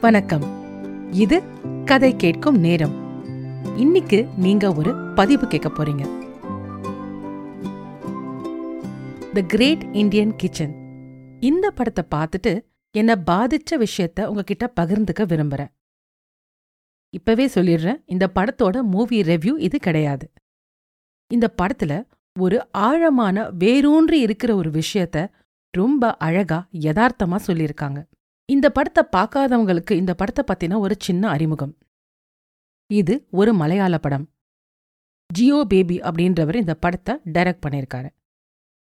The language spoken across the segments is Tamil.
வணக்கம். இது கதை கேட்கும் நேரம். இன்னைக்கு நீங்க ஒரு பதிவு கேட்க போறீங்க. த கிரேட் இந்தியன் கிச்சன் இந்த படத்தை பார்த்துட்டு என்ன பாதிச்ச விஷயத்த உங்ககிட்ட பகிர்ந்துக்க விரும்புறேன். இப்பவே சொல்லிடுறேன் இந்த படத்தோட மூவி ரெவ்யூ இது கிடையாது. இந்த படத்துல ஒரு ஆழமான வேரூன்றி இருக்கிற ஒரு விஷயத்த ரொம்ப அழகா யதார்த்தமா சொல்லியிருக்காங்க. இந்த படத்தை பார்க்காதவங்களுக்கு இந்த படத்தை பத்தின ஒரு சின்ன அறிமுகம். இது ஒரு மலையாள படம். ஜியோ பேபி அப்படின்றவர் இந்த படத்தை டைரக்ட் பண்ணியிருக்காரு.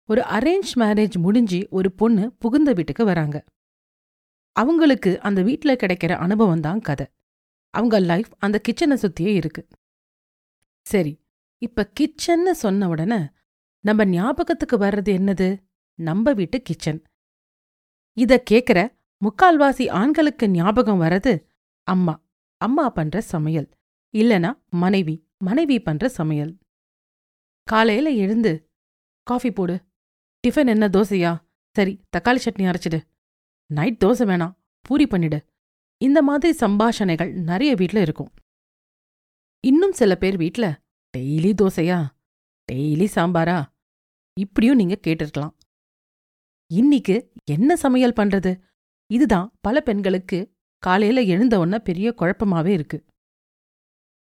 ஒரு அரேஞ்ச் மேரேஜ் முடிஞ்சு ஒரு பொண்ணு புகுந்த வீட்டுக்கு வராங்க. அவங்களுக்கு அந்த வீட்டில் கிடைக்கிற அனுபவம் தான் கதை. அவங்க லைஃப் அந்த கிச்சனை சுத்தியே இருக்கு. சரி இப்ப கிச்சன்னு சொன்ன உடனே நம்ம ஞாபகத்துக்கு வர்றது என்னது? நம்ம வீட்டு கிச்சன். இத கேக்குற முக்கால்வாசி ஆண்களுக்கு ஞாபகம் வர்றது அம்மா அம்மா பண்ற சமையல் இல்லனா மனைவி மனைவி பண்ற சமையல். காலையில எழுந்து காஃபி போடு டிஃபன் என்ன தோசையா? சரி தக்காளி சட்னி அரைச்சிடு. நைட் தோசை வேணாம் பூரி பண்ணிடு. இந்த மாதிரி சம்பாஷணைகள் நிறைய வீட்ல இருக்கும். இன்னும் சில பேர் வீட்ல டெய்லி தோசையா? டெய்லி சாம்பாரா? இப்படியும் நீங்க கேட்டிருக்கலாம். இன்னிக்கு என்ன சமையல் பண்றது? இதுதான் பல பெண்களுக்கு காலையில எழுந்த உடனே பெரிய குழப்பமாவே இருக்கு.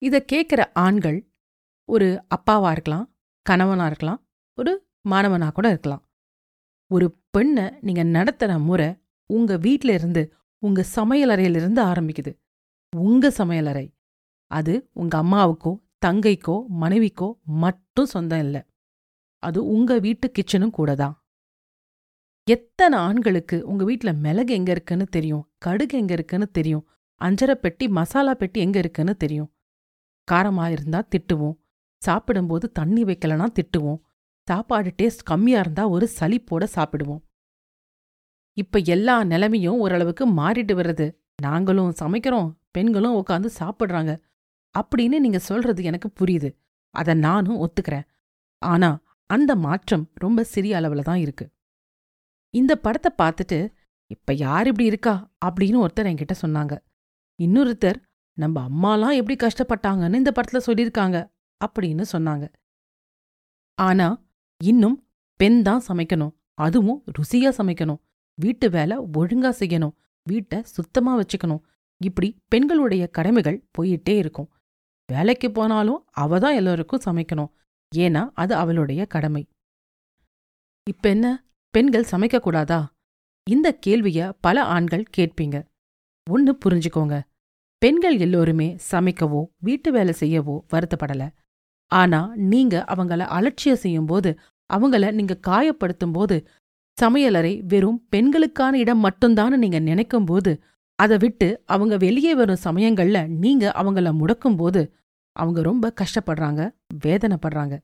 இத கேக்குற ஆண்கள் ஒரு அப்பாவா இருக்கலாம் கணவனா இருக்கலாம் ஒரு மாணவனா கூட இருக்கலாம். ஒரு பெண்ணை நீங்க நடத்துற முறை உங்க வீட்ல இருந்து உங்க சமையலறையிலிருந்து ஆரம்பிக்குது. உங்க சமையலறை அது உங்க அம்மாவுக்கோ தங்கைக்கோ மனைவிக்கோ மட்டும் சொந்தம் இல்ல. அது உங்க வீட்டு கிச்சனும் கூட தான். எத்தனை ஆண்களுக்கு உங்க வீட்டுல மிளகு எங்க இருக்குன்னு தெரியும்? கடுகு எங்க இருக்குன்னு தெரியும்? அஞ்சரை பெட்டி மசாலா பெட்டி எங்க இருக்குன்னு தெரியும்? காரமா இருந்தா திட்டுவோம். சாப்பிடும்போது தண்ணி வைக்கலனா திட்டுவோம். சாப்பாடு டேஸ்ட் கம்மியா இருந்தா ஒரு சளிப்போட சாப்பிடுவோம். இப்ப எல்லா நிலைமையும் ஓரளவுக்கு மாறிட்டு வருது. நாங்களும் சமைக்கிறோம் பெண்களும் உட்காந்து சாப்பிடுறாங்க. அப்படின்னு நீங்க சொல்றது எனக்கு புரியுது. அத நானும் ஒத்துக்கிறேன். ஆனா அந்த மாற்றம் ரொம்ப சிறிய அளவுல தான் இருக்கு. இந்த படத்தை பார்த்துட்டு இப்ப யார் இப்படி இருக்கா? அப்படின்னு ஒருத்தர் என்கிட்ட சொன்னாங்க. இன்னொருத்தர் நம்ம அம்மாலாம் எப்படி கஷ்டப்பட்டாங்கன்னு இந்த படத்துல சொல்லியிருக்காங்க அப்படின்னு சொன்னாங்க. ஆனா இன்னும் பெண் தான் சமைக்கணும். அதுவும் ருசியா சமைக்கணும். வீட்டு வேலை ஒழுங்கா செய்யணும். வீட்டை சுத்தமா வச்சுக்கணும். இப்படி பெண்களுடைய கடமைகள் போயிட்டே இருக்கும். வேலைக்கு போனாலும் அவ தான் எல்லோருக்கும் சமைக்கணும். ஏன்னா அது அவளுடைய கடமை. இப்ப என்ன? பெண்கள் சமைக்கக்கூடாதா? இந்த கேள்விய பல ஆண்கள் கேட்பீங்க. ஒன்னு புரிஞ்சுக்கோங்க. பெண்கள் எல்லோருமே சமைக்கவோ வீட்டு வேலை செய்யவோ வருத்தப்படல. ஆனா நீங்க அவங்கள அலட்சியம் செய்யும்போது அவங்கள நீங்க காயப்படுத்தும் போது சமையலறை வெறும் பெண்களுக்கான இடம் மட்டும்தான்னு நீங்க நினைக்கும்போது அதை விட்டு அவங்க வெளியே வரும் சமயங்கள்ல நீங்க அவங்கள முடக்கும்போது அவங்க ரொம்ப கஷ்டப்படுறாங்க வேதனைப்படுறாங்க.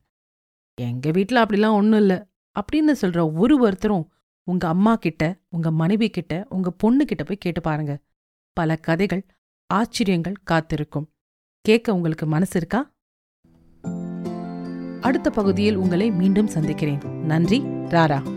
எங்க வீட்ல அப்படிலாம் ஒன்றும் இல்ல. அப்படின்னு சொல்ற ஒரு ஒருத்தரும் உங்க அம்மா கிட்ட உங்க மனைவி கிட்ட உங்க பொண்ணு கிட்ட போய் கேட்டு பாருங்க. பல கதைகள் ஆச்சரியங்கள் காத்திருக்கும். கேட்க உங்களுக்கு மனசு இருக்கா? அடுத்த பகுதியில் உங்களை மீண்டும் சந்திக்கிறேன். நன்றி ராரா.